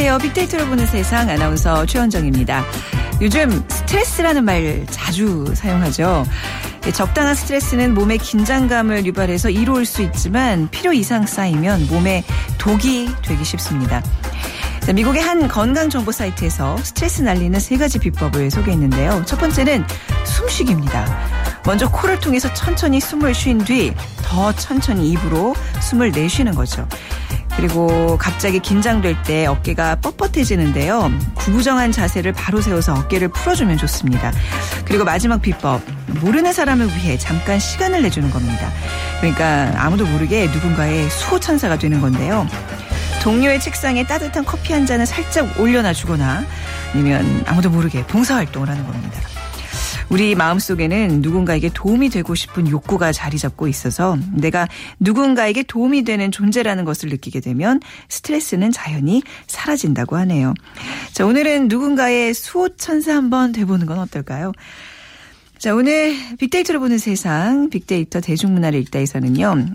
안녕하세요. 빅데이터로 보는 세상 아나운서 최원정입니다. 요즘 스트레스라는 말 자주 사용하죠. 적당한 스트레스는 몸에 긴장감을 유발해서 이로울 수 있지만 필요 이상 쌓이면 몸에 독이 되기 쉽습니다. 미국의 한 건강 정보 사이트에서 스트레스 날리는 세 가지 비법을 소개했는데요. 첫 번째는 숨쉬기입니다. 먼저 코를 통해서 천천히 숨을 쉰 뒤 더 천천히 입으로 숨을 내쉬는 거죠. 그리고 갑자기 긴장될 때 어깨가 뻣뻣해지는데요. 구부정한 자세를 바로 세워서 어깨를 풀어주면 좋습니다. 그리고 마지막 비법. 모르는 사람을 위해 잠깐 시간을 내주는 겁니다. 그러니까 아무도 모르게 누군가의 수호천사가 되는 건데요. 동료의 책상에 따뜻한 커피 한 잔을 살짝 올려놔 주거나 아니면 아무도 모르게 봉사활동을 하는 겁니다. 우리 마음속에는 누군가에게 도움이 되고 싶은 욕구가 자리 잡고 있어서 내가 누군가에게 도움이 되는 존재라는 것을 느끼게 되면 스트레스는 자연히 사라진다고 하네요. 자, 오늘은 누군가의 수호천사 한번 돼보는 건 어떨까요? 자, 오늘 빅데이터로 보는 세상, 빅데이터 대중문화를 읽다에서는요.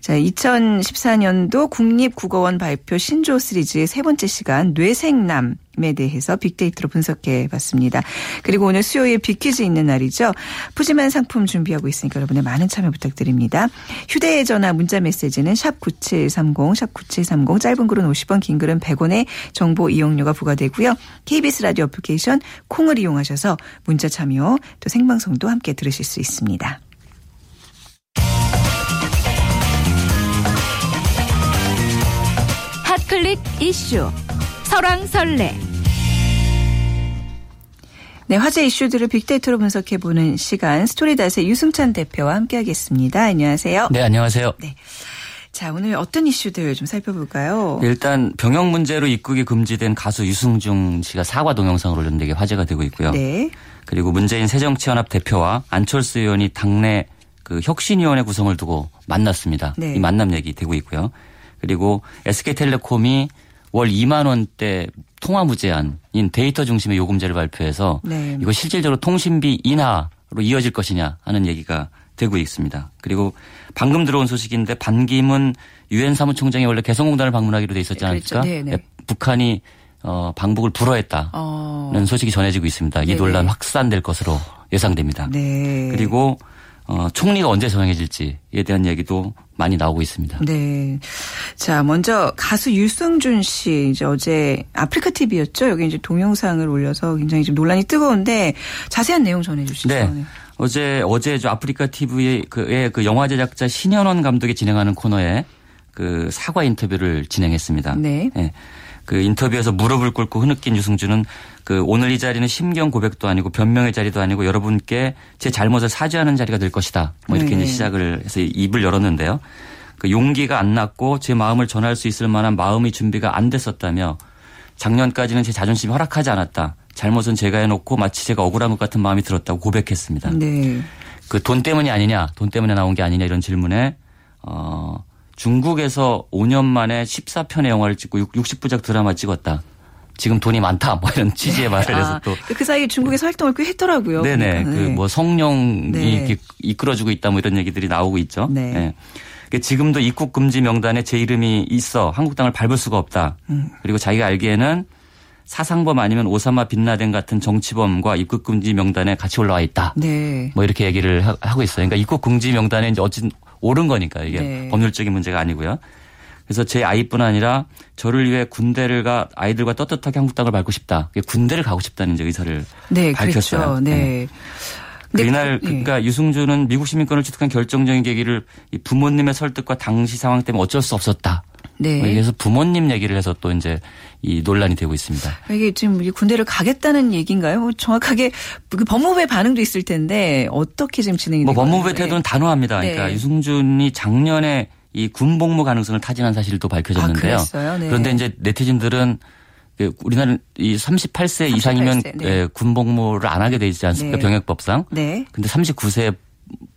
자, 2014년도 국립국어원 발표 신조 시리즈의 세 번째 시간 뇌생남 에 대해서 빅데이터로 분석해 봤습니다. 그리고 오늘 수요일 빅퀴즈 있는 날이죠. 푸짐한 상품 준비하고 있으니까 여러분의 많은 참여 부탁드립니다. 휴대전화 문자 메시지는 샵 9730, 샵 9730, 짧은 글은 50원, 긴 글은 100원의 정보 이용료가 부과되고요. KBS 라디오 애플리케이션 콩을 이용하셔서 문자 참여 또 생방송도 함께 들으실 수 있습니다. 핫클릭 이슈 설왕설래 네, 화제 이슈들을 빅데이터로 분석해보는 시간 스토리닷의 유승찬 대표와 함께하겠습니다. 안녕하세요. 네, 안녕하세요. 네. 자, 오늘 어떤 이슈들 좀 살펴볼까요? 일단 병역 문제로 입국이 금지된 가수 유승중 씨가 사과 동영상을 올렸는데 이게 화제가 되고 있고요. 네. 그리고 문재인 새정치연합 대표와 안철수 의원이 당내 그 혁신위원회 구성을 두고 만났습니다. 네. 이 만남 얘기 되고 있고요. 그리고 SK텔레콤이 월 2만 원대 통화 무제한인 데이터 중심의 요금제를 발표해서 네. 이거 실질적으로 통신비 인하로 이어질 것이냐 하는 얘기가 되고 있습니다. 그리고 방금 들어온 소식인데 반기문 유엔 사무총장이 원래 개성공단을 방문하기로 돼 있었지 그렇죠. 않습니까? 네네. 북한이 어, 방북을 불허했다는 어. 소식이 전해지고 있습니다. 이 네네. 논란 확산될 것으로 예상됩니다. 네. 그리고 어, 총리가 언제 정해질지에 대한 얘기도 많이 나오고 있습니다. 네. 자, 먼저 가수 유승준 씨 이제 어제 아프리카 TV였죠. 여기 이제 동영상을 올려서 굉장히 좀 논란이 뜨거운데 자세한 내용 전해 주시죠. 네. 어제 어제 저 아프리카 TV의 그의 그 영화 제작자 신현원 감독이 진행하는 코너에 그 사과 인터뷰를 진행했습니다. 네. 예. 그 인터뷰에서 무릎을 꿇고 흐느낀 유승준은 그 오늘 이 자리는 심경 고백도 아니고 변명의 자리도 아니고 여러분께 제 잘못을 사죄하는 자리가 될 것이다. 뭐 이렇게 네. 이제 시작을 해서 입을 열었는데요. 그 용기가 안 났고 제 마음을 전할 수 있을 만한 마음의 준비가 안 됐었다며 작년까지는 제 자존심이 허락하지 않았다. 잘못은 제가 해놓고 마치 제가 억울한 것 같은 마음이 들었다고 고백했습니다. 네. 그 돈 때문이 아니냐, 돈 때문에 나온 게 아니냐 이런 질문에 어 중국에서 5년 만에 14편의 영화를 찍고 60부작 드라마 찍었다. 지금 돈이 많다. 뭐 이런 취지의 말을 해서 아, 또그 사이 에 중국에서 활동을 꽤 했더라고요. 네네. 그뭐 성령이 네. 이렇게 이끌어주고 있다 뭐 이런 얘기들이 나오고 있죠. 네. 예. 그 지금도 입국 금지 명단에 제 이름이 있어 한국 땅을 밟을 수가 없다. 음. 그리고 자기가 알기에는 사상범 아니면 오사마 빈라덴 같은 정치범과 입국 금지 명단에 같이 올라와 있다. 네. 뭐 이렇게 얘기를 하- 하고 있어요. 그러니까 입국 금지 명단에 이제 어쨌든 옳은 거니까 이게 네. 법률적인 문제가 아니고요. 그래서 제 아이뿐 아니라 저를 위해 군대를 가 아이들과 떳떳하게 한국 땅을 밟고 싶다. 군대를 가고 싶다는 이제 의사를 네, 밝혔어요. 그렇죠. 네. 그 근데 이날 그- 예. 그러니까 유승준은 미국 시민권을 취득한 결정적인 계기를 이 부모님의 설득과 당시 상황 때문에 어쩔 수 없었다. 네. 뭐 그래서 부모님 얘기를 해서 또 이제 이 논란이 되고 있습니다. 이게 지금 이 군대를 가겠다는 얘기인가요? 뭐 정확하게 그 법무부의 반응도 있을 텐데 어떻게 지금 진행이 뭐 되고 법무부의? 태도는 단호합니다. 네. 그러니까 유승준이 작년에 이 군복무 가능성을 타진한 사실이 또 밝혀졌는데요. 아? 네. 그런데 이제 네티즌들은 그 우리나라는 이 38세, 이상이면 38세, 네. 예, 군복무를 안 하게 돼 있지 않습니까? 네. 병역법상. 네. 근데 39세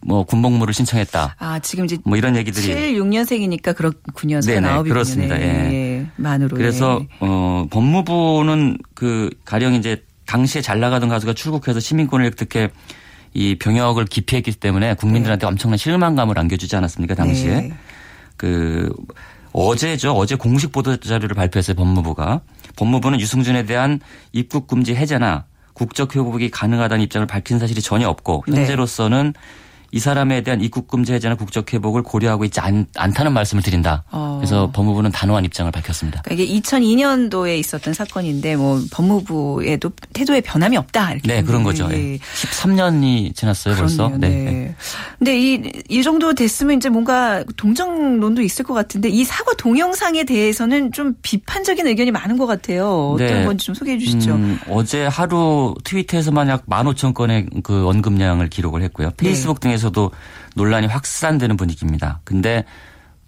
뭐 군복무를 신청했다. 아, 지금 이제 뭐 이런 얘기들이 7, 6년생이니까 그렇군요. 네네, 49이군요. 그렇습니다. 예. 만으로. 그래서 예. 어 법무부는 그 가령 이제 당시에 잘 나가던 가수가 출국해서 시민권을 획득해 이 병역을 기피했기 때문에 국민들한테 엄청난 실망감을 안겨주지 않았습니까 당시에 네. 그 어제죠. 어제 공식 보도 자료를 발표했어요. 법무부가. 법무부는 유승준에 대한 입국 금지 해제나 국적 회복이 가능하다는 입장을 밝힌 사실이 전혀 없고 네. 현재로서는 이 사람에 대한 입국 금지 해제나 국적 회복을 고려하고 있지 않, 않다는 말씀을 드린다. 어. 그래서 법무부는 단호한 입장을 밝혔습니다. 그러니까 이게 2002년도에 있었던 사건인데 뭐 법무부에도 태도에 변함이 없다 이렇게. 네, 그런 거죠. 예. 예. 13년이 지났어요, 벌써. 그렇네요. 네. 근데 이, 이 정도 됐으면 이제 뭔가 동정론도 있을 것 같은데 이 사과 동영상에 대해서는 좀 비판적인 의견이 많은 것 같아요. 어떤 네. 건지 좀 소개해 주시죠. 음, 어제 하루 트위터에서만 약 15,000건의 그 언급량을 기록을 했고요. 네. 페이스북 등에 서도 논란이 확산되는 분위기입니다. 근데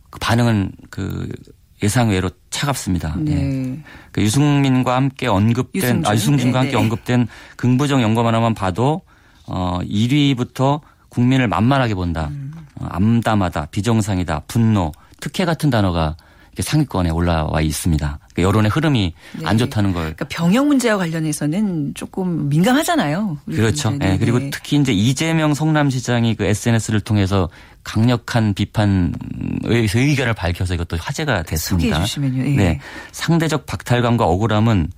그 반응은 그 예상 외로 차갑습니다. 예. 네. 그 유승민과 함께 언급된 유승준. 아 유승준과 네, 함께 네. 언급된 긍부정 연관 하나만 봐도 어 1위부터 국민을 만만하게 본다. 음. 어, 암담하다, 비정상이다, 분노, 특혜 같은 단어가 상위권에 올라와 있습니다. 그러니까 여론의 흐름이 네. 안 좋다는 걸 그러니까 병역 문제와 관련해서는 조금 민감하잖아요. 그렇죠. 예, 그리고 네. 특히 이제 이재명 성남시장이 그 SNS를 통해서 강력한 비판의 의견을 밝혀서 이것도 화제가 됐습니다. 소개해 주시면요. 예. 네. 상대적 박탈감과 억울함은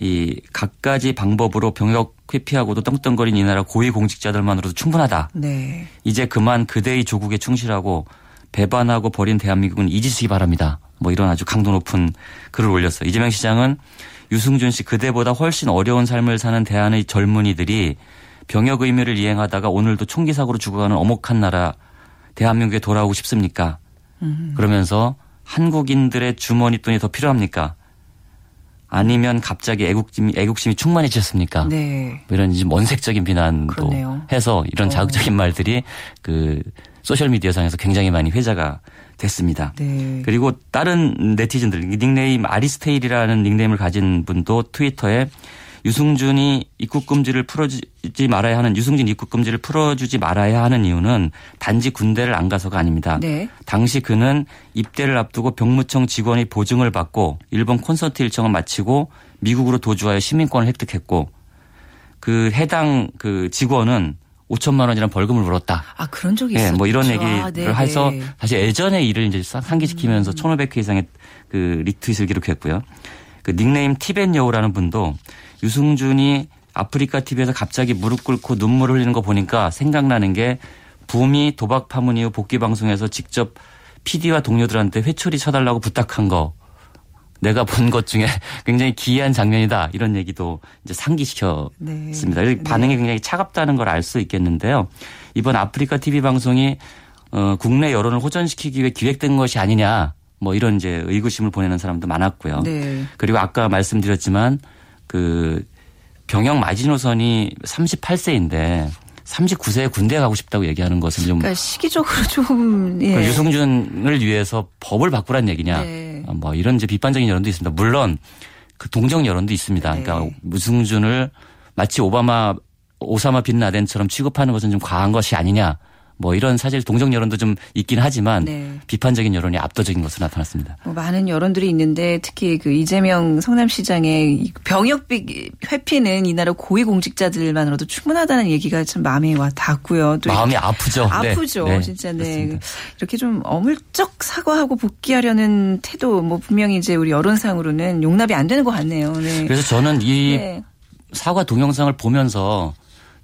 이 각가지 방법으로 병역 회피하고도 떵떵거린 이 나라 고위 공직자들만으로도 충분하다. 네. 이제 그만 그대의 조국에 충실하고 배반하고 버린 대한민국은 잊으시기 바랍니다. 뭐 이런 아주 강도 높은 글을 올렸어요. 이재명 시장은 유승준 씨 그대보다 훨씬 어려운 삶을 사는 대한의 젊은이들이 병역 의무를 이행하다가 오늘도 총기 사고로 죽어가는 엄혹한 나라 대한민국에 돌아오고 싶습니까? 그러면서 한국인들의 주머니 돈이 더 필요합니까? 아니면 갑자기 애국심이, 애국심이 충만해지셨습니까? 네. 뭐 이런 좀 원색적인 비난도 그렇네요. 해서 이런 어. 자극적인 말들이 그 소셜 미디어 상에서 굉장히 많이 회자가 됐습니다. 네. 그리고 다른 네티즌들 닉네임 아리스테일이라는 닉네임을 가진 분도 트위터에 유승준이 입국 금지를 풀어주지 말아야 하는 유승준 입국 금지를 풀어주지 말아야 하는 이유는 단지 군대를 안 가서가 아닙니다. 네. 당시 그는 입대를 앞두고 병무청 직원의 보증을 받고 일본 콘서트 일정을 마치고 미국으로 도주하여 시민권을 획득했고 그 해당 그 직원은 5천만 원이라는 벌금을 물었다. 아 그런 적이 예, 있었죠. 뭐 이런 얘기를 아, 네, 해서 네. 다시 예전의 일을 이제 싹 상기시키면서 1,500회 이상의 그 리트윗을 기록했고요. 그 닉네임 티벳 여우라는 분도 유승준이 아프리카 TV에서 갑자기 무릎 꿇고 눈물을 흘리는 거 보니까 생각나는 게 붐이 도박 파문 이후 복귀 방송에서 직접 PD와 동료들한테 회초리 쳐달라고 부탁한 거 내가 본 것 중에 굉장히 기이한 장면이다 이런 얘기도 이제 상기시켰습니다. 네. 이 반응이 굉장히 차갑다는 걸 알 수 있겠는데요. 이번 아프리카 TV 방송이 어, 국내 여론을 호전시키기 위해 기획된 것이 아니냐 뭐 이런 이제 의구심을 보내는 사람도 많았고요. 네. 그리고 아까 말씀드렸지만 그 병역 마지노선이 38세인데 39세에 군대 가고 싶다고 얘기하는 것은 좀 그러니까 시기적으로 좀 예. 그 유승준을 위해서 법을 바꾸란 얘기냐. 네. 어, 뭐 이런 이제 비판적인 여론도 있습니다. 물론 그 동정 여론도 있습니다. 네. 그러니까 유승준을 마치 오바마 오사마 빈 라덴처럼 취급하는 것은 좀 과한 것이 아니냐. 뭐 이런 사실 동정 여론도 좀 있긴 하지만 네. 비판적인 여론이 압도적인 것으로 나타났습니다. 뭐 많은 여론들이 있는데 특히 그 이재명 성남시장의 이 병역비 회피는 이 나라 고위공직자들만으로도 충분하다는 얘기가 참 마음에 와 닿고요. 또 마음이 아프죠. 네. 아프죠, 네. 진짜. 네. 그렇습니다. 이렇게 좀 어물쩍 사과하고 복귀하려는 태도, 뭐 분명히 이제 우리 여론상으로는 용납이 안 되는 것 같네요. 네. 그래서 저는 이 네. 사과 동영상을 보면서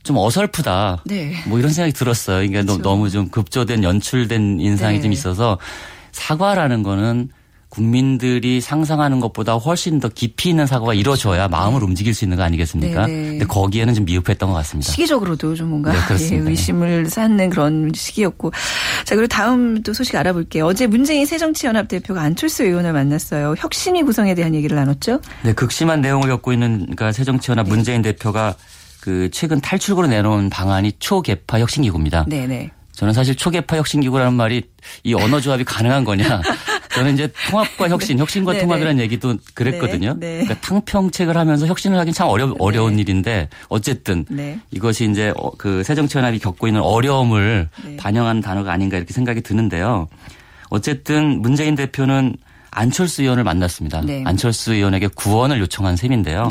좀 어설프다. 네. 뭐 이런 생각이 들었어요. 그러니까 그렇죠. 너무 좀 급조된 연출된 인상이 네. 좀 있어서 사과라는 거는 국민들이 상상하는 것보다 훨씬 더 깊이 있는 사과가 이루어져야 마음을 움직일 수 있는 거 아니겠습니까? 네, 네. 근데 거기에는 좀 미흡했던 것 같습니다. 시기적으로도 좀 뭔가 네, 예. 의심을 쌓는 그런 시기였고. 자, 그리고 다음 또 소식 알아볼게요. 어제 문재인 새정치연합 대표가 안철수 의원을 만났어요. 혁신위 구성에 대한 얘기를 나눴죠? 네, 극심한 내용을 겪고 있는 그러니까 새정치연합 문재인 대표가 그 최근 탈출구로 내놓은 방안이 초개파 혁신기구입니다. 네네. 저는 사실 초계파 혁신기구라는 말이 이 언어 조합이 가능한 거냐. 저는 이제 통합과 혁신, 혁신과 네, 통합이라는 얘기도 그랬거든요. 네, 네. 그러니까 탕평책을 하면서 혁신을 하긴 참 어려, 어려운 일인데 어쨌든 네. 이것이 이제 어, 그 새정치연합이 겪고 있는 어려움을 네. 반영한 단어가 아닌가 이렇게 생각이 드는데요. 어쨌든 문재인 대표는 안철수 의원을 만났습니다. 네. 안철수 의원에게 구원을 요청한 셈인데요.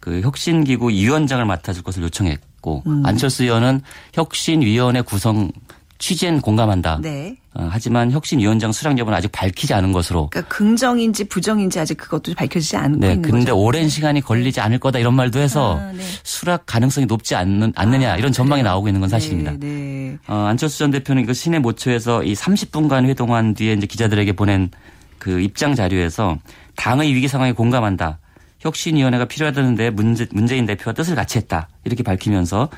네. 그 혁신기구 위원장을 맡아줄 것을 요청했고 음. 안철수 의원은 혁신위원회 구성 취지엔 공감한다. 네. 어, 하지만 혁신위원장 수락 여부는 아직 밝히지 않은 것으로. 그러니까 긍정인지 부정인지 아직 그것도 밝혀지지 않고 네, 있는 근데 거죠. 오랜 시간이 걸리지 않을 거다 이런 말도 해서 아, 네. 수락 가능성이 높지 않는, 않느냐 이런 전망이 나오고 있는 건 사실입니다. 네, 네. 어, 안철수 전 대표는 이거 시내 모처에서 이 30분간 회동한 뒤에 이제 기자들에게 보낸 그 입장 자료에서 당의 위기 상황에 공감한다. 혁신위원회가 필요하다는데 문재, 문재인 대표와 뜻을 같이 했다. 이렇게 밝히면서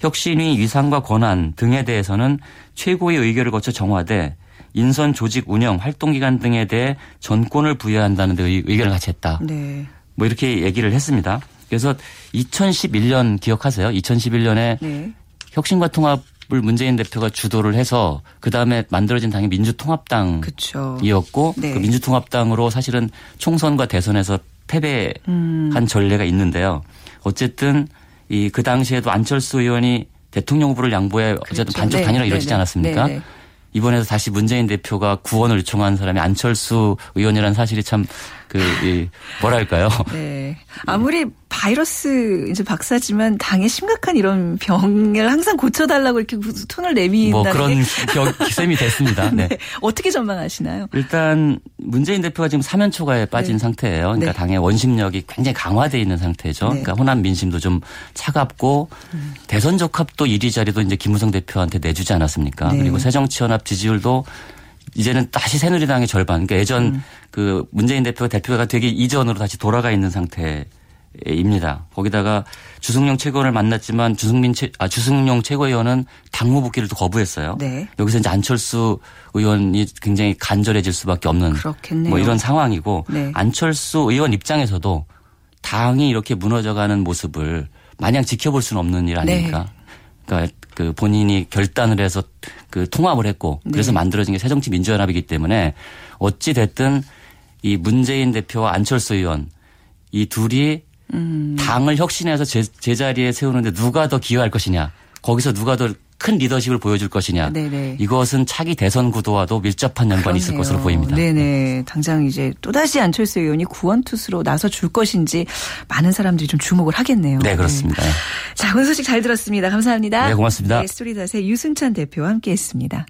혁신위 위상과 권한 등에 대해서는 최고의 의결을 거쳐 정화돼 인선 조직 운영 활동 기간 등에 대해 전권을 부여한다는 데 의- 의견을 같이 했다. 네. 뭐 이렇게 얘기를 했습니다. 그래서 2011년 기억하세요? 2011년에 네. 혁신과 통합을 문재인 대표가 주도를 해서 그 다음에 만들어진 당이 민주통합당이었고. 그 네. 민주통합당으로 사실은 총선과 대선에서 패배한 음. 전례가 있는데요. 어쨌든 이 그 당시에도 안철수 의원이 대통령 후보를 양보해 어쨌든 그렇죠. 반쪽 네, 단일화 네, 이루어지지 네. 않았습니까? 네, 네. 이번에도 다시 문재인 대표가 구원을 요청한 사람이 안철수 의원이라는 사실이 참 그, 이 뭐랄까요. 네. 아무리 바이러스 이제 박사지만 당에 심각한 이런 병을 항상 고쳐달라고 이렇게 톤을 내민다는 뭐 그런 게 겨- 셈이 됐습니다. 네. 네. 어떻게 전망하시나요? 일단 문재인 대표가 지금 사면 초과에 빠진 네. 상태예요. 그러니까 네. 당의 원심력이 굉장히 강화돼 있는 상태죠. 네. 그러니까 호남 민심도 좀 차갑고 음. 대선 적합도 1위 자리도 이제 김무성 대표한테 내주지 않았습니까? 네. 그리고 새정치연합 지지율도 이제는 다시 새누리당의 절반. 그러니까 예전 음. 그 문재인 대표가 대표가 되기 이전으로 다시 돌아가 있는 상태입니다. 거기다가 주승용 최고원을 만났지만 주승민 최, 아, 주승용 최고위원은 당무 복귀를 또 거부했어요. 네. 여기서 이제 안철수 의원이 굉장히 간절해질 수밖에 없는 그렇겠네요. 뭐 이런 상황이고 네. 안철수 의원 입장에서도 당이 이렇게 무너져가는 모습을 마냥 지켜볼 수는 없는 일 아닙니까? 네. 그러니까 그 본인이 결단을 해서 그 통합을 했고 그래서 네. 만들어진 게 새정치민주연합이기 때문에 어찌 됐든 이 문재인 대표와 안철수 의원 이 둘이 음. 당을 혁신해서 제, 제자리에 세우는데 누가 더 기여할 것이냐 거기서 누가 더 큰 리더십을 보여줄 것이냐 네네. 이것은 차기 대선 구도와도 밀접한 연관이 있을 그러네요. 것으로 보입니다. 네네. 당장 이제 또다시 안철수 의원이 구원투수로 나서 줄 것인지 많은 사람들이 좀 주목을 하겠네요. 네 그렇습니다. 네. 자, 오늘 소식 잘 들었습니다. 감사합니다. 네, 고맙습니다. 네, 스토리닷의 유승찬 대표와 함께 했습니다.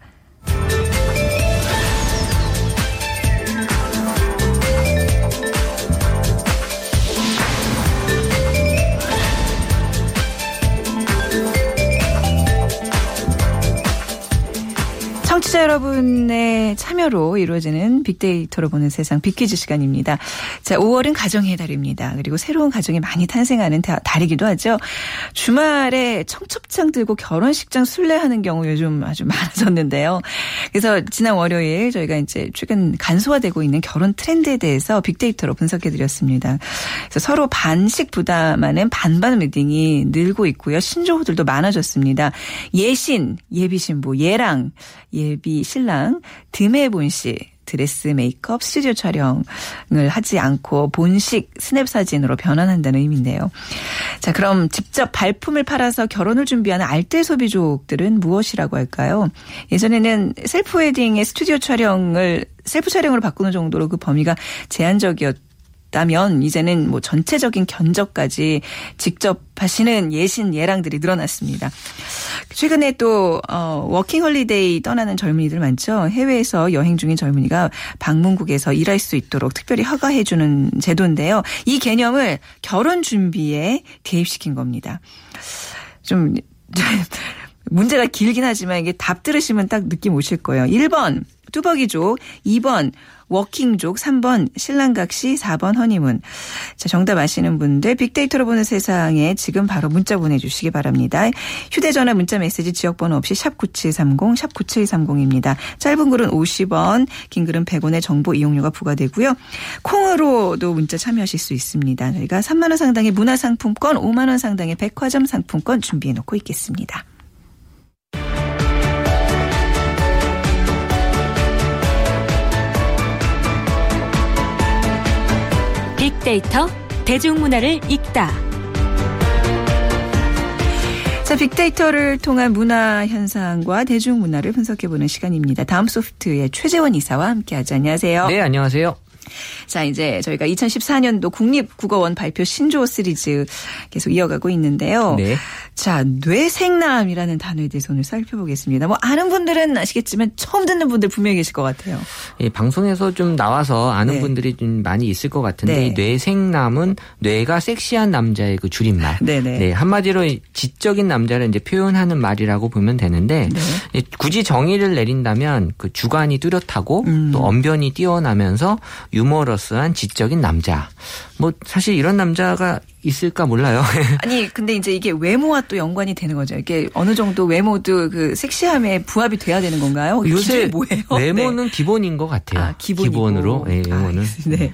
청취자 여러분의 참여로 이루어지는 빅데이터로 보는 세상 빅퀴즈 시간입니다. 자, 5월은 가정의 달입니다. 그리고 새로운 가정이 많이 탄생하는 다- 달이기도 하죠. 주말에 청첩장 들고 결혼식장 순례하는 경우 요즘 아주 많아졌는데요. 그래서 지난 월요일 저희가 이제 최근 간소화되고 있는 결혼 트렌드에 대해서 빅데이터로 분석해 드렸습니다. 그래서 서로 반씩 부담하는 반반 웨딩이 늘고 있고요. 신조어들도 많아졌습니다. 예신, 예비신부, 예랑, 예비 신랑, 드메본스, 드레스 메이크업 스튜디오 촬영을 하지 않고 본식 스냅 사진으로 변환한다는 의미인데요. 자, 그럼 직접 발품을 팔아서 결혼을 준비하는 알뜰 소비족들은 무엇이라고 할까요? 예전에는 셀프 웨딩의 스튜디오 촬영을 셀프 촬영으로 바꾸는 정도로 그 범위가 제한적이었다면 이제는 뭐 전체적인 견적까지 직접 하시는 예신 예랑들이 늘어났습니다. 최근에 또 어, 워킹 홀리데이 떠나는 젊은이들 많죠. 해외에서 여행 중인 젊은이가 방문국에서 일할 수 있도록 특별히 허가해 주는 제도인데요. 이 개념을 결혼 준비에 대입시킨 겁니다. 좀 문제가 길긴 하지만 이게 답 들으시면 딱 느낌 오실 거예요. 1번 뚜벅이족, 2번 워킹족, 3번 신랑각시, 4번 허니문. 자, 정답 아시는 분들 빅데이터로 보는 세상에 지금 바로 문자 보내주시기 바랍니다. 휴대전화 문자 메시지 지역번호 없이 샵9730, 샵 9730입니다. 짧은 글은 50원, 긴 글은 100원의 정보 이용료가 부과되고요. 콩으로도 문자 참여하실 수 있습니다. 저희가 3만 원 상당의 문화상품권, 5만 원 상당의 백화점 상품권 준비해 놓고 있겠습니다. 빅데이터 대중문화를 읽다. 자, 빅데이터를 통한 문화 현상과 대중문화를 분석해보는 시간입니다. 다음 소프트의 최재원 이사와 함께하죠. 안녕하세요. 네, 안녕하세요. 자, 이제 저희가 2014년도 국립국어원 발표 신조어 시리즈 계속 이어가고 있는데요. 네. 자, 뇌생남이라는 단어에 대해서 오늘 살펴보겠습니다. 뭐 아는 분들은 아시겠지만 처음 듣는 분들 분명히 계실 것 같아요. 이 방송에서 좀 나와서 아는 네. 분들이 좀 많이 있을 것 같은데 네. 이 뇌생남은 뇌가 섹시한 남자의 그 줄임말. 네네. 네, 한마디로 이 지적인 남자를 이제 표현하는 말이라고 보면 되는데 네. 이 굳이 정의를 내린다면 그 주관이 뚜렷하고 음. 또 언변이 뛰어나면서 유머러스한 지적인 남자. 뭐 사실 이런 남자가 있을까 몰라요. 아니 근데 이제 이게 외모와 또 연관이 되는 거죠. 이게 어느 정도 외모도 그 섹시함에 부합이 돼야 되는 건가요? 요새 뭐예요? 외모는 기본인 것 같아요. 아. 기본으로 네, 외모는. 아, 네.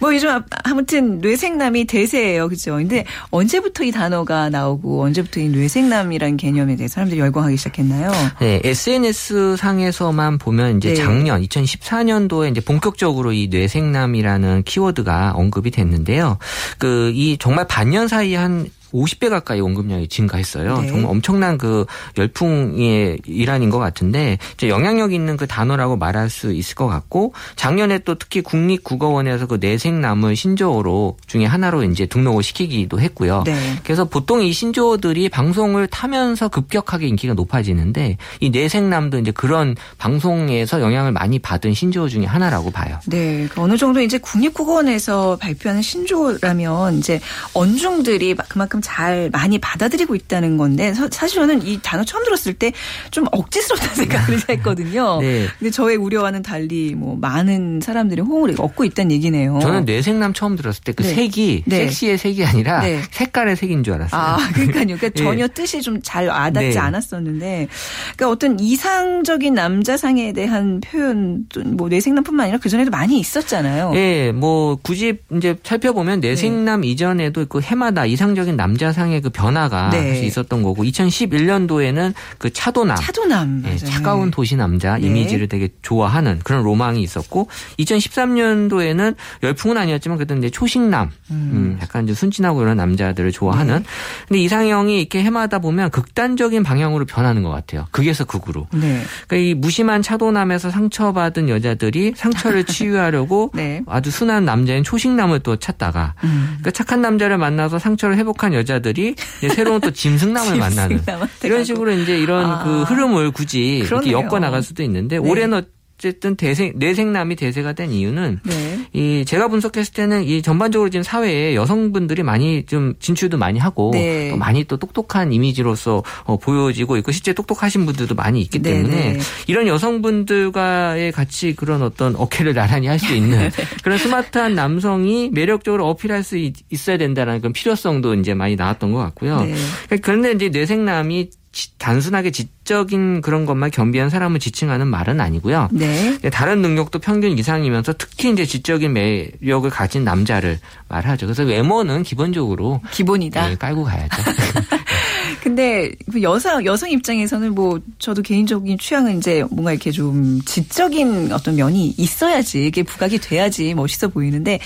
뭐 요즘 아- 아무튼 뇌생남이 대세예요. 그죠? 근데 언제부터 이 단어가 나오고 언제부터 이 뇌생남이라는 개념에 대해서 사람들이 열광하기 시작했나요? 네, SNS 상에서만 보면 이제 네. 작년 2014년도에 이제 본격적으로 이 뇌생남이라는 키워드가 언급이 됐는데 요. 그 이 정말 반년 사이에 한 50배 가까이 언급량이 증가했어요. 네. 정말 엄청난 그 열풍의 일환인 것 같은데 이제 영향력 있는 그 단어라고 말할 수 있을 것 같고 작년에 또 특히 국립국어원에서 그 내생남을 신조어로 중에 하나로 이제 등록을 시키기도 했고요. 네. 그래서 보통 이 신조어들이 방송을 타면서 급격하게 인기가 높아지는데 이 내생남도 이제 그런 방송에서 영향을 많이 받은 신조어 중에 하나라고 봐요. 네, 그 어느 정도 이제 국립국어원에서 발표하는 신조라면 이제 언중들이 그만큼 잘 많이 받아들이고 있다는 건데 사- 사실 저는 이 단어 처음 들었을 때 좀 억지스럽다는 생각을 했거든요. 네. 근데 저의 우려와는 달리 뭐 많은 사람들이 호응을 얻고 있다는 얘기네요. 저는 뇌생남 처음 들었을 때그 네. 색이 네. 섹시의 색이 아니라 네. 색깔의 색인 줄 알았어요. 아, 그러니까요. 그러니까 예. 전혀 뜻이 좀 잘 와닿지 네. 않았었는데, 그러니까 어떤 이상적인 남자상에 대한 표현도 뭐 뇌생남뿐만 아니라 그 전에도 많이 있었잖아요. 예, 뭐 굳이 이제 살펴보면 내생남 이전에도 그 해마다 이상적인 남 자상의 그 변화가 네. 있었던 거고 2011년도에는 그 차도남 차도남. 예, 맞아요. 차가운 도시 남자 네. 이미지를 되게 좋아하는 그런 로망이 있었고 2013년도에는 열풍은 아니었지만 그래도 이제 초식남 음, 약간 이제 순진하고 이런 남자들을 좋아하는 네. 근데 이상형이 이렇게 해마다 보면 극단적인 방향으로 변하는 것 같아요. 극에서 극으로. 네. 그러니까 이 무심한 차도남에서 상처받은 여자들이 상처를 치유하려고 네. 아주 순한 남자인 초식남을 또 찾다가 음. 그러니까 착한 남자를 만나서 상처를 회복한 여자들이 새로운 또 짐승남을 만나는 이런. 식으로 이제 이런 아. 그 흐름을 굳이 이렇게 그러네요. 엮어 나갈 수도 있는데 네. 올해는 어쨌든 대생 뇌생남이 대세가 된 이유는 네. 이 제가 분석했을 때는 이 전반적으로 지금 사회에 여성분들이 많이 좀 진출도 많이 하고 네. 또 많이 또 똑똑한 이미지로서 어, 보여지고 있고 실제 똑똑하신 분들도 많이 있기 네, 때문에 네. 이런 여성분들과의 같이 그런 어떤 어깨를 나란히 할 수 있는 네. 그런 스마트한 남성이 매력적으로 어필할 수 있- 있어야 된다는 그런 필요성도 이제 많이 나왔던 것 같고요. 네. 그런데 이제 뇌생남이 지- 단순하게 지적인 그런 것만 겸비한 사람을 지칭하는 말은 아니고요. 네. 다른 능력도 평균 이상이면서 특히 이제 지적인 매력을 가진 남자를 말하죠. 그래서 외모는 기본적으로 기본이다. 예, 깔고 가야죠. 근데 그 여성 여성 입장에서는 뭐 저도 개인적인 취향은 이제 뭔가 이렇게 좀 지적인 어떤 면이 있어야지 이게 부각이 돼야지 멋있어 보이는데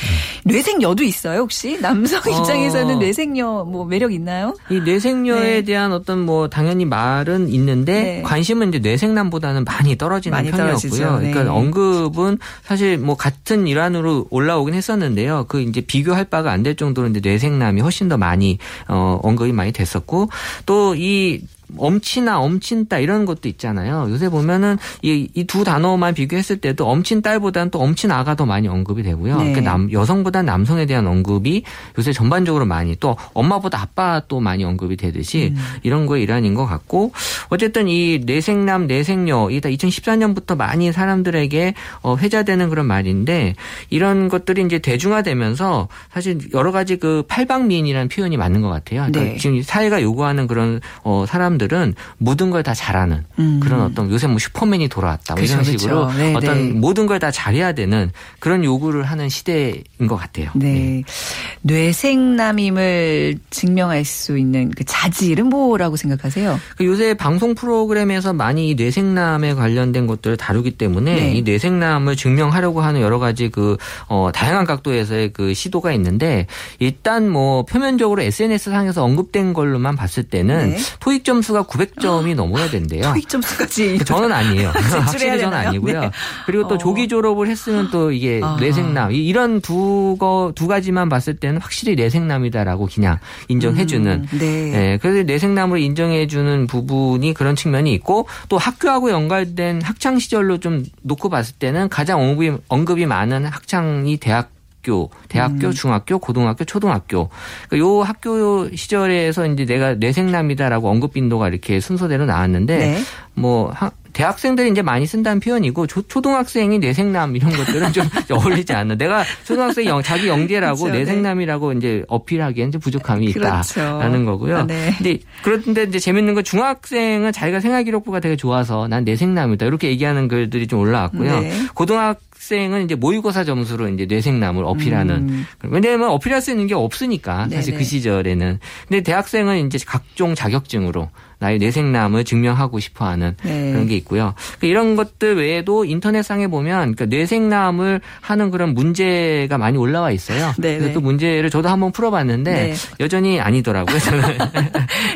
뇌생여도 있어요 혹시 남성 어. 입장에서는 뇌생여 뭐 매력 있나요? 이 뇌생녀에 네. 대한 어떤 뭐 당연히 말은 있는데 네. 관심은 이제 뇌생남보다는 많이 떨어지는 많이 편이었고요. 떨어지죠. 네. 그러니까 언급은 사실 뭐 같은 일환으로 올라오긴 했었는데요. 그 이제 비교할 바가 안 될 정도로 이제 뇌생남이 훨씬 더 많이 어 언급이 많이 됐었고 또이 엄친아, 엄친딸 이런 것도 있잖아요. 요새 보면은 이두 단어만 비교했을 때도 엄친딸보다는 또 엄친아가 더 많이 언급이 되고요. 네. 그러니까 남, 여성보다 남성에 대한 언급이 요새 전반적으로 많이 또 엄마보다 아빠 또 많이 언급이 되듯이 음. 이런 거에 일환인 것 같고 어쨌든 이 내생남, 내생녀 이다 2014년부터 많이 사람들에게 어, 회자되는 그런 말인데 이런 것들이 이제 대중화되면서 사실 여러 가지 그 팔방미인이라는 표현이 맞는 것 같아요. 그러니까 네. 지금 사회가 요구하는 그런 어, 사람들 은 모든 걸 다 잘하는 음. 그런 어떤 요새 뭐 슈퍼맨이 돌아왔다 뭐 이런 그렇죠, 식으로. 네, 어떤 네. 모든 걸 다 잘해야 되는 그런 요구를 하는 시대인 것 같아요. 네. 뇌생남임을 증명할 수 있는 그 자질은 뭐라고 생각하세요? 그 요새 방송 프로그램에서 많이 이 뇌생남에 관련된 것들을 다루기 때문에 네. 이 뇌생남을 증명하려고 하는 여러 가지 그 어, 다양한 각도에서의 그 시도가 있는데 일단 뭐 표면적으로 SNS 상에서 언급된 걸로만 봤을 때는 네. 토익 점수 점수가 900점이 넘어야 된대요. 토익 점수까지. 저는 아니에요. 확실히 저는? 아니고요. 네. 그리고 또 어. 조기 졸업을 했으면 또 이게 아. 뇌생남 이- 이런 두 거 두 가지만 봤을 때는 확실히 뇌생남이다라고 그냥 인정해주는. 음, 네. 예, 그래서 뇌생남으로 인정해주는 부분이 그런 측면이 있고 또 학교하고 연관된 학창 시절로 좀 놓고 봤을 때는 가장 언급이, 언급이 많은 학창이 대학 학교, 대학교, 음. 중학교, 고등학교, 초등학교. 그러니까 요 학교 시절에서 이제 내가 뇌생남이다라고 언급 빈도가 이렇게 순서대로 나왔는데 네. 뭐 하- 대학생들이 이제 많이 쓴다는 표현이고 초, 초등학생이 뇌생남 이런 것들은 좀 어울리지 않는. 내가 초등학생 영, 자기 영재라고 그렇죠. 뇌생남이라고 이제 어필하기엔 좀 부족함이 그렇죠. 있다라는 거고요. 아, 네. 근데 그런데 이제 재밌는 건 중학생은 자기가 생활 기록부가 되게 좋아서 난 뇌생남이다 이렇게 얘기하는 글들이 좀 올라왔고요. 네. 고등학 생은 이제 모의고사 점수로 이제 뇌생남을 어필하는. 음. 왜냐하면 어필할 수 있는 게 없으니까 사실 네네. 그 시절에는. 근데 대학생은 이제 각종 자격증으로 나의 뇌생남을 증명하고 싶어하는 네. 그런 게 있고요. 그러니까 이런 것들 외에도 인터넷상에 보면 그러니까 뇌생남을 하는 그런 문제가 많이 올라와 있어요. 네네. 그래서 그 문제를 저도 한번 풀어봤는데 네. 여전히 아니더라고요. 저는.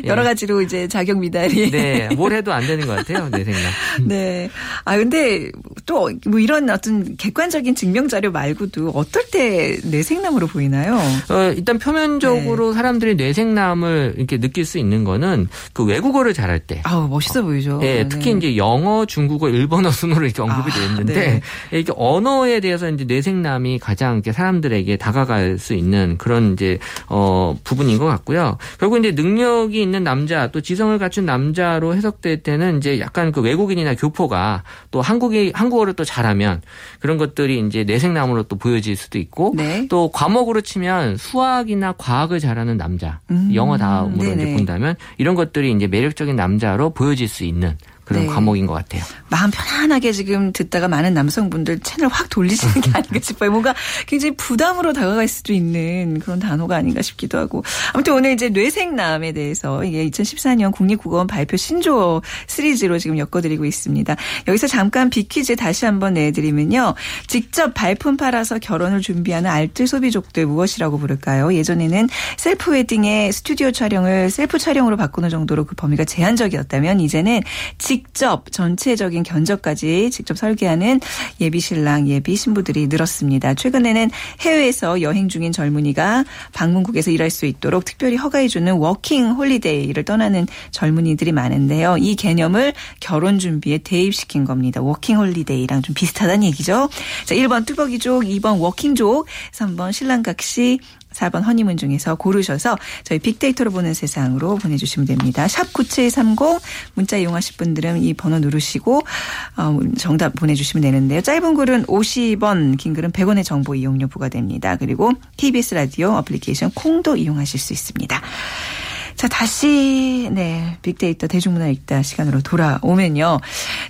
예. 여러 가지로 이제 자격 미달이. 네, 뭘 해도 안 되는 것 같아요. 뇌생남. 네. 아, 근데 또 뭐 이런 어떤 객관적인 증명 자료 말고도 어떨 때 뇌생남으로 보이나요? 어, 일단 네. 표면적으로 사람들이 뇌생남을 이렇게 느낄 수 있는 거는 그 외국어를 잘할 때. 아우, 멋있어 보이죠. 예, 특히 네. 이제 영어, 중국어, 일본어 순으로 이렇게 언급이 아, 되어 있는데 네. 이렇게 언어에 대해서 이제 뇌생남이 가장 이렇게 사람들에게 다가갈 수 있는 그런 이제 어 부분인 것 같고요. 결국 이제 능력이 있는 남자 또 지성을 갖춘 남자로 해석될 때는 이제 약간 그 외국인이나 교포가 또 한국이 한국어를 또 잘하면 그런 것들이 이제 뇌생남으로 또 보여질 수도 있고 네. 또 과목으로 치면 수학이나 과학을 잘하는 남자, 음, 영어 다음으로 이제 네네. 본다면 이런 것들이 이제 매력적인 남자로 보여질 수 있는 그런 네. 과목인 것 같아요. 마음 편안하게 지금 듣다가 많은 남성분들 채널 확 돌리시는 게 아닌가 싶어요. 뭔가 굉장히 부담으로 다가갈 수도 있는 그런 단어가 아닌가 싶기도 하고. 아무튼 오늘 이제 뇌생남에 대해서 이게 2014년 국립국어원 발표 신조어 시리즈로 지금 엮어드리고 있습니다. 여기서 잠깐 빅퀴즈 다시 한번 내드리면요. 직접 발품 팔아서 결혼을 준비하는 알뜰 소비족들 무엇이라고 부를까요? 예전에는 셀프 웨딩의 스튜디오 촬영을 셀프 촬영으로 바꾸는 정도로 그 범위가 제한적이었다면 이제는 직접 전체적인 견적까지 직접 설계하는 예비 신랑, 예비 신부들이 늘었습니다. 최근에는 해외에서 여행 중인 젊은이가 방문국에서 일할 수 있도록 특별히 허가해주는 워킹 홀리데이를 떠나는 젊은이들이 많은데요. 이 개념을 결혼 준비에 대입시킨 겁니다. 워킹 홀리데이랑 좀 비슷하다는 얘기죠. 자, 1번 뚜벅이족, 2번 워킹족, 3번 신랑각시, 4번 허니문 중에서 고르셔서 저희 빅데이터로 보는 세상으로 보내주시면 됩니다. 샵 9730 문자 이용하실 분들은 이 번호 누르시고 어, 정답 보내주시면 되는데요. 짧은 글은 50원, 긴 글은 100원의 정보 이용료 부과됩니다. 그리고 KBS 라디오 어플리케이션 콩도 이용하실 수 있습니다. 자, 다시, 네, 빅데이터 대중문화 읽다 시간으로 돌아오면요.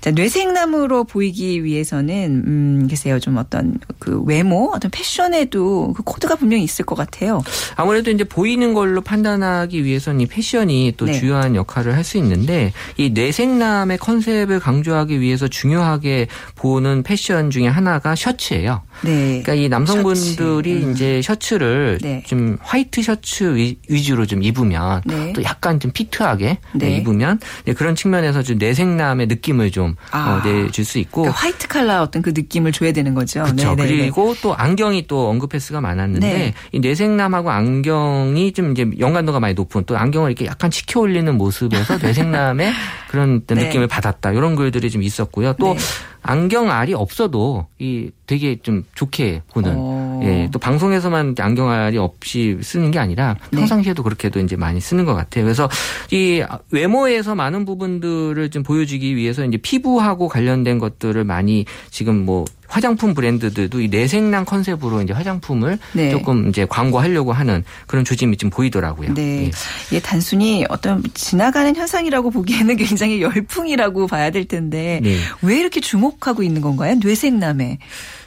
자, 뇌섹남으로 보이기 위해서는, 음, 글쎄요, 좀 어떤 그 외모, 어떤 패션에도 그 코드가 분명히 있을 것 같아요. 아무래도 이제 보이는 걸로 판단하기 위해서는 이 패션이 또 네. 주요한 역할을 할 수 있는데 이 뇌섹남의 컨셉을 강조하기 위해서 중요하게 보는 패션 중에 하나가 셔츠예요. 네. 그러니까 이 남성분들이 셔츠. 음. 이제 셔츠를 네. 좀 화이트 셔츠 위- 위주로 좀 입으면 네. 또 약간 좀 fit하게 네. 입으면 네, 그런 측면에서 좀 뇌생남의 느낌을 좀 아. 어, 내줄 수 있고 그러니까 화이트 칼라 어떤 그 느낌을 줘야 되는 거죠. 그렇죠. 네, 네, 네. 그리고 또 안경이 또 언급 횟수가 많았는데 네. 이 뇌생남하고 안경이 좀 이제 연관도가 많이 높은 또 안경을 이렇게 약간 치켜 올리는 모습에서 뇌생남의 그런 네. 느낌을 받았다. 이런 글들이 좀 있었고요. 또 네. 안경 알이 없어도 이 되게 좀 좋게 보는 어. 예, 또 방송에서만 안경 알이 없이 쓰는 게 아니라 네. 평상시에도 그렇게도 이제 많이 쓰는 것 같아요. 그래서 이 외모에서 많은 부분들을 좀 보여주기 위해서 이제 피부하고 관련된 것들을 많이 지금 뭐 화장품 브랜드들도 이 내생남 컨셉으로 이제 화장품을 네. 조금 이제 광고하려고 하는 그런 조짐이 좀 보이더라고요. 네. 예. 이게 단순히 어떤 지나가는 현상이라고 보기에는 굉장히 열풍이라고 봐야 될 텐데 네. 왜 이렇게 주목하고 있는 건가요? 뇌생남에.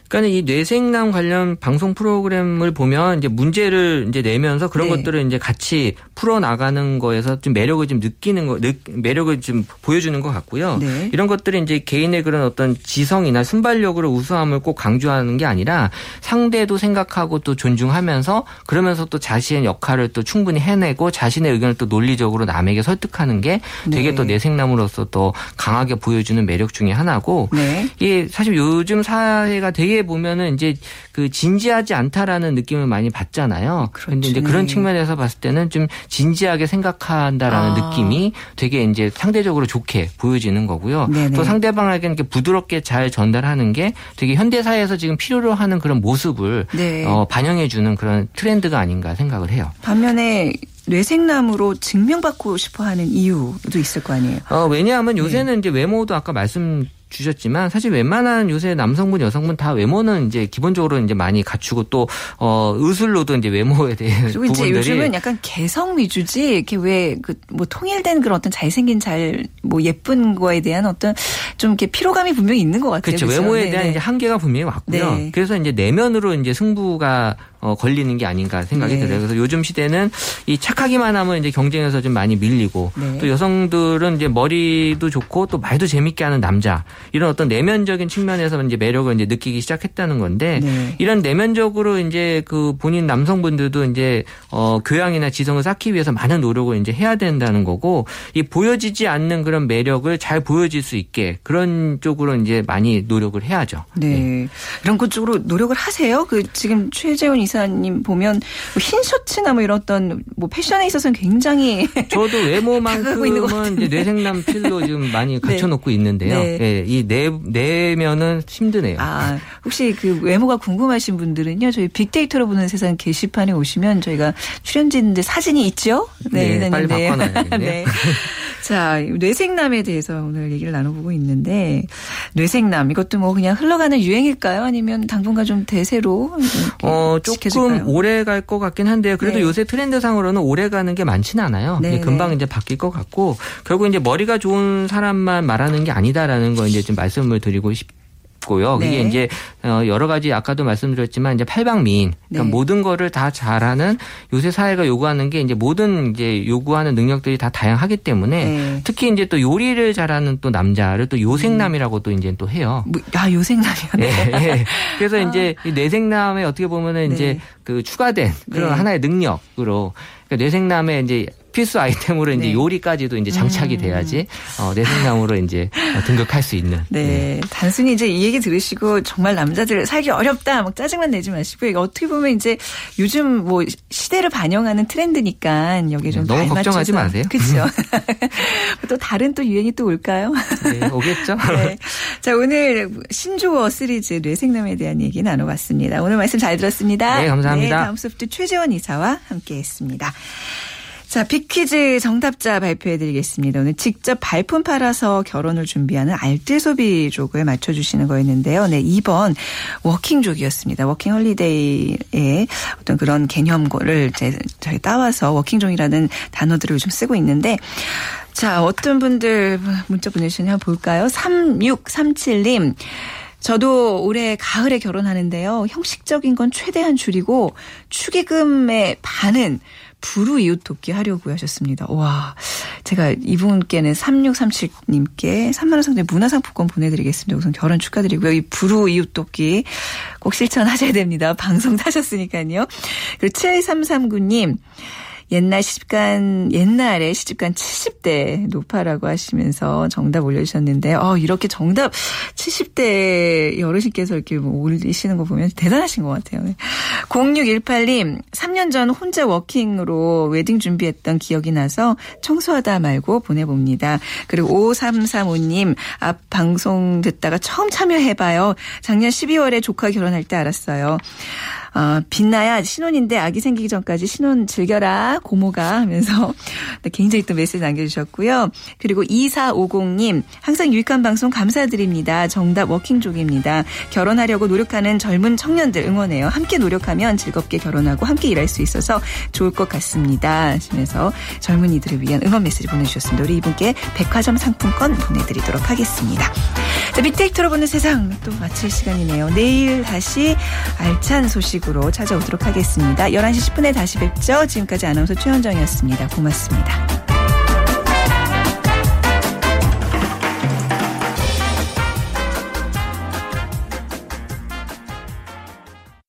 그러니까 이 뇌생남 관련 방송 프로그램을 보면 이제 문제를 이제 내면서 그런 네. 것들을 이제 같이 풀어 나가는 거에서 좀 매력을 좀 느끼는 거, 느, 매력을 좀 보여주는 것 같고요. 네. 이런 것들이 이제 개인의 그런 어떤 지성이나 순발력으로 우수함을 꼭 강조하는 게 아니라 상대도 생각하고 또 존중하면서 그러면서 또 자신의 역할을 또 충분히 해내고 자신의 의견을 또 논리적으로 남에게 설득하는 게 되게 네. 또 뇌생남으로서 또 강하게 보여주는 매력 중에 하나고 네. 이게 사실 요즘 사회가 되게 보면은 이제 그 진지하지 않다라는 느낌을 많이 받잖아요. 그런데 이제 네. 그런 측면에서 봤을 때는 좀 진지하게 생각한다라는 아. 느낌이 되게 이제 상대적으로 좋게 보여지는 거고요. 네네. 또 상대방에게 이렇게 부드럽게 잘 전달하는 게 되게 현대 사회에서 지금 필요로 하는 그런 모습을 네. 어, 반영해 주는 그런 트렌드가 아닌가 생각을 해요. 반면에 뇌생남으로 증명받고 싶어 하는 이유도 있을 거 아니에요. 어, 왜냐하면 네. 요새는 이제 외모도 아까 말씀 주셨지만 사실 웬만한 요새 남성분 여성분 다 외모는 이제 기본적으로 이제 많이 갖추고 또 어 의술로도 이제 외모에 대해 그리고 이제 부분들이 요즘은 약간 개성 위주지 이렇게 왜 그 뭐 통일된 그런 어떤 잘생긴 잘 뭐 예쁜 거에 대한 어떤 좀 이렇게 피로감이 분명히 있는 것 같아요. 그렇죠. 그죠? 외모에 네네. 대한 이제 한계가 분명히 왔고요. 네. 그래서 이제 내면으로 이제 승부가 어, 걸리는 게 아닌가 생각이 네. 들어요. 그래서 요즘 시대는 이 착하기만 하면 이제 경쟁에서 좀 많이 밀리고 네. 또 여성들은 이제 머리도 좋고 또 말도 재밌게 하는 남자 이런 어떤 내면적인 측면에서 이제 매력을 이제 느끼기 시작했다는 건데 네. 이런 내면적으로 이제 그 본인 남성분들도 이제 어 교양이나 지성을 쌓기 위해서 많은 노력을 이제 해야 된다는 거고 이 보여지지 않는 그런 매력을 잘 보여질 수 있게 그런 쪽으로 이제 많이 노력을 해야죠. 네. 이런 것 쪽으로 노력을 하세요? 그 지금 최재원 이사님 보면 뭐흰 셔츠나 뭐 이런 어떤 뭐 패션에 있어서는 굉장히 저도 외모만큼은 뇌생남 필로 지금 많이 갖춰놓고 있는데요. 네. 예, 이내 내면은 힘드네요. 아, 혹시 그 외모가 궁금하신 분들은요, 저희 빅데이터로 보는 세상 게시판에 오시면 저희가 출연진들 사진이 있죠? 네, 빨리 이사님. 바꿔놔야겠네요. 네. 자, 뇌생남에 대해서 오늘 얘기를 나눠보고 있는데, 뇌생남, 이것도 뭐 그냥 흘러가는 유행일까요? 아니면 당분간 좀 대세로? 어, 조금 지켜질까요? 오래 갈 것 같긴 한데요. 그래도 네. 요새 트렌드상으로는 오래 가는 게 많지는 않아요. 네, 금방 네. 이제 바뀔 것 같고 결국 이제 머리가 좋은 사람만 말하는 게 아니다라는 거 이제 좀 말씀을 드리고 싶 고요. 네. 이게 이제 어, 여러 가지 아까도 말씀드렸지만 이제 팔방미인 그러니까 네. 모든 거를 다 잘하는 요새 사회가 요구하는 게 이제 모든 이제 요구하는 능력들이 다 다양하기 때문에 네. 특히 이제 또 요리를 잘하는 또 남자를 또 요생남이라고 또 이제 또 해요. 뭐, 아, 요생남이요? 예, 예. 그래서 이제 이 뇌생남에 어떻게 보면은 아. 네. 이제 그 추가된 그런 네. 하나의 능력으로 그러니까 뇌생남의 이제 필수 아이템으로 이제 네. 요리까지도 이제 장착이 음. 돼야지 어, 뇌생남으로 이제 어, 등극할 수 있는. 네. 단순히 이제 이 얘기 들으시고 정말 남자들 살기 어렵다 막 짜증만 내지 마시고 이거 어떻게 보면 이제 요즘 뭐 시대를 반영하는 트렌드니까 여기 좀 네, 너무 걱정하지 마세요. 그렇죠. 또 다른 또 유행이 또 올까요? 네, 오겠죠? 네. 자, 오늘 신조어 시리즈 뇌생남에 대한 얘기 나눠봤습니다. 오늘 말씀 잘 들었습니다. 네, 감사합니다. 네, 다음 소프트 최재원 이사와 함께 했습니다. 자, 빅퀴즈 정답자 발표해드리겠습니다. 오늘 직접 발품 팔아서 결혼을 준비하는 알뜰소비족을 맞춰주시는 거였는데요. 네, 2번 워킹족이었습니다. 워킹 홀리데이의 어떤 그런 개념을 이제 저희 따와서 워킹족이라는 단어들을 요즘 쓰고 있는데 자, 어떤 분들 문자 보내주셨나 볼까요? 3637님. 저도 올해 가을에 결혼하는데요. 형식적인 건 최대한 줄이고 축의금의 반은 불우 이웃 돕기 하려고 하셨습니다. 와, 제가 이분께는 3637님께 3만원 상당의 문화상품권 보내드리겠습니다. 우선 결혼 축하드리고요. 이 불우 이웃 돕기 꼭 실천하셔야 됩니다. 방송 타셨으니까요. 그리고 7339님. 옛날 시집간 옛날에 시집간 70대 노파라고 하시면서 정답 올려주셨는데 어 이렇게 정답 70대 어르신께서 이렇게 뭐 올리시는 거 보면 대단하신 것 같아요. 0618님 3년 전 혼자 워킹으로 웨딩 준비했던 기억이 나서 청소하다 말고 보내봅니다. 그리고 5335님 앞 방송 듣다가 처음 참여해봐요. 작년 12월에 조카 결혼할 때 알았어요. 어, 빛나야 신혼인데 아기 생기기 전까지 신혼 즐겨라 고모가 하면서 네, 굉장히 또 메시지 남겨주셨고요. 그리고 2450님 항상 유익한 방송 감사드립니다. 정답 워킹족입니다. 결혼하려고 노력하는 젊은 청년들 응원해요. 함께 노력하면 즐겁게 결혼하고 함께 일할 수 있어서 좋을 것 같습니다. 하시면서 젊은이들을 위한 응원 메시지 보내주셨습니다. 우리 이분께 백화점 상품권 보내드리도록 하겠습니다. 자, 빅데이터로 보는 세상 또 마칠 시간이네요. 내일 다시 알찬 소식으로 찾아오도록 하겠습니다. 11시 10분에 다시 뵙죠. 지금까지 아나운서 최현정이었습니다. 고맙습니다.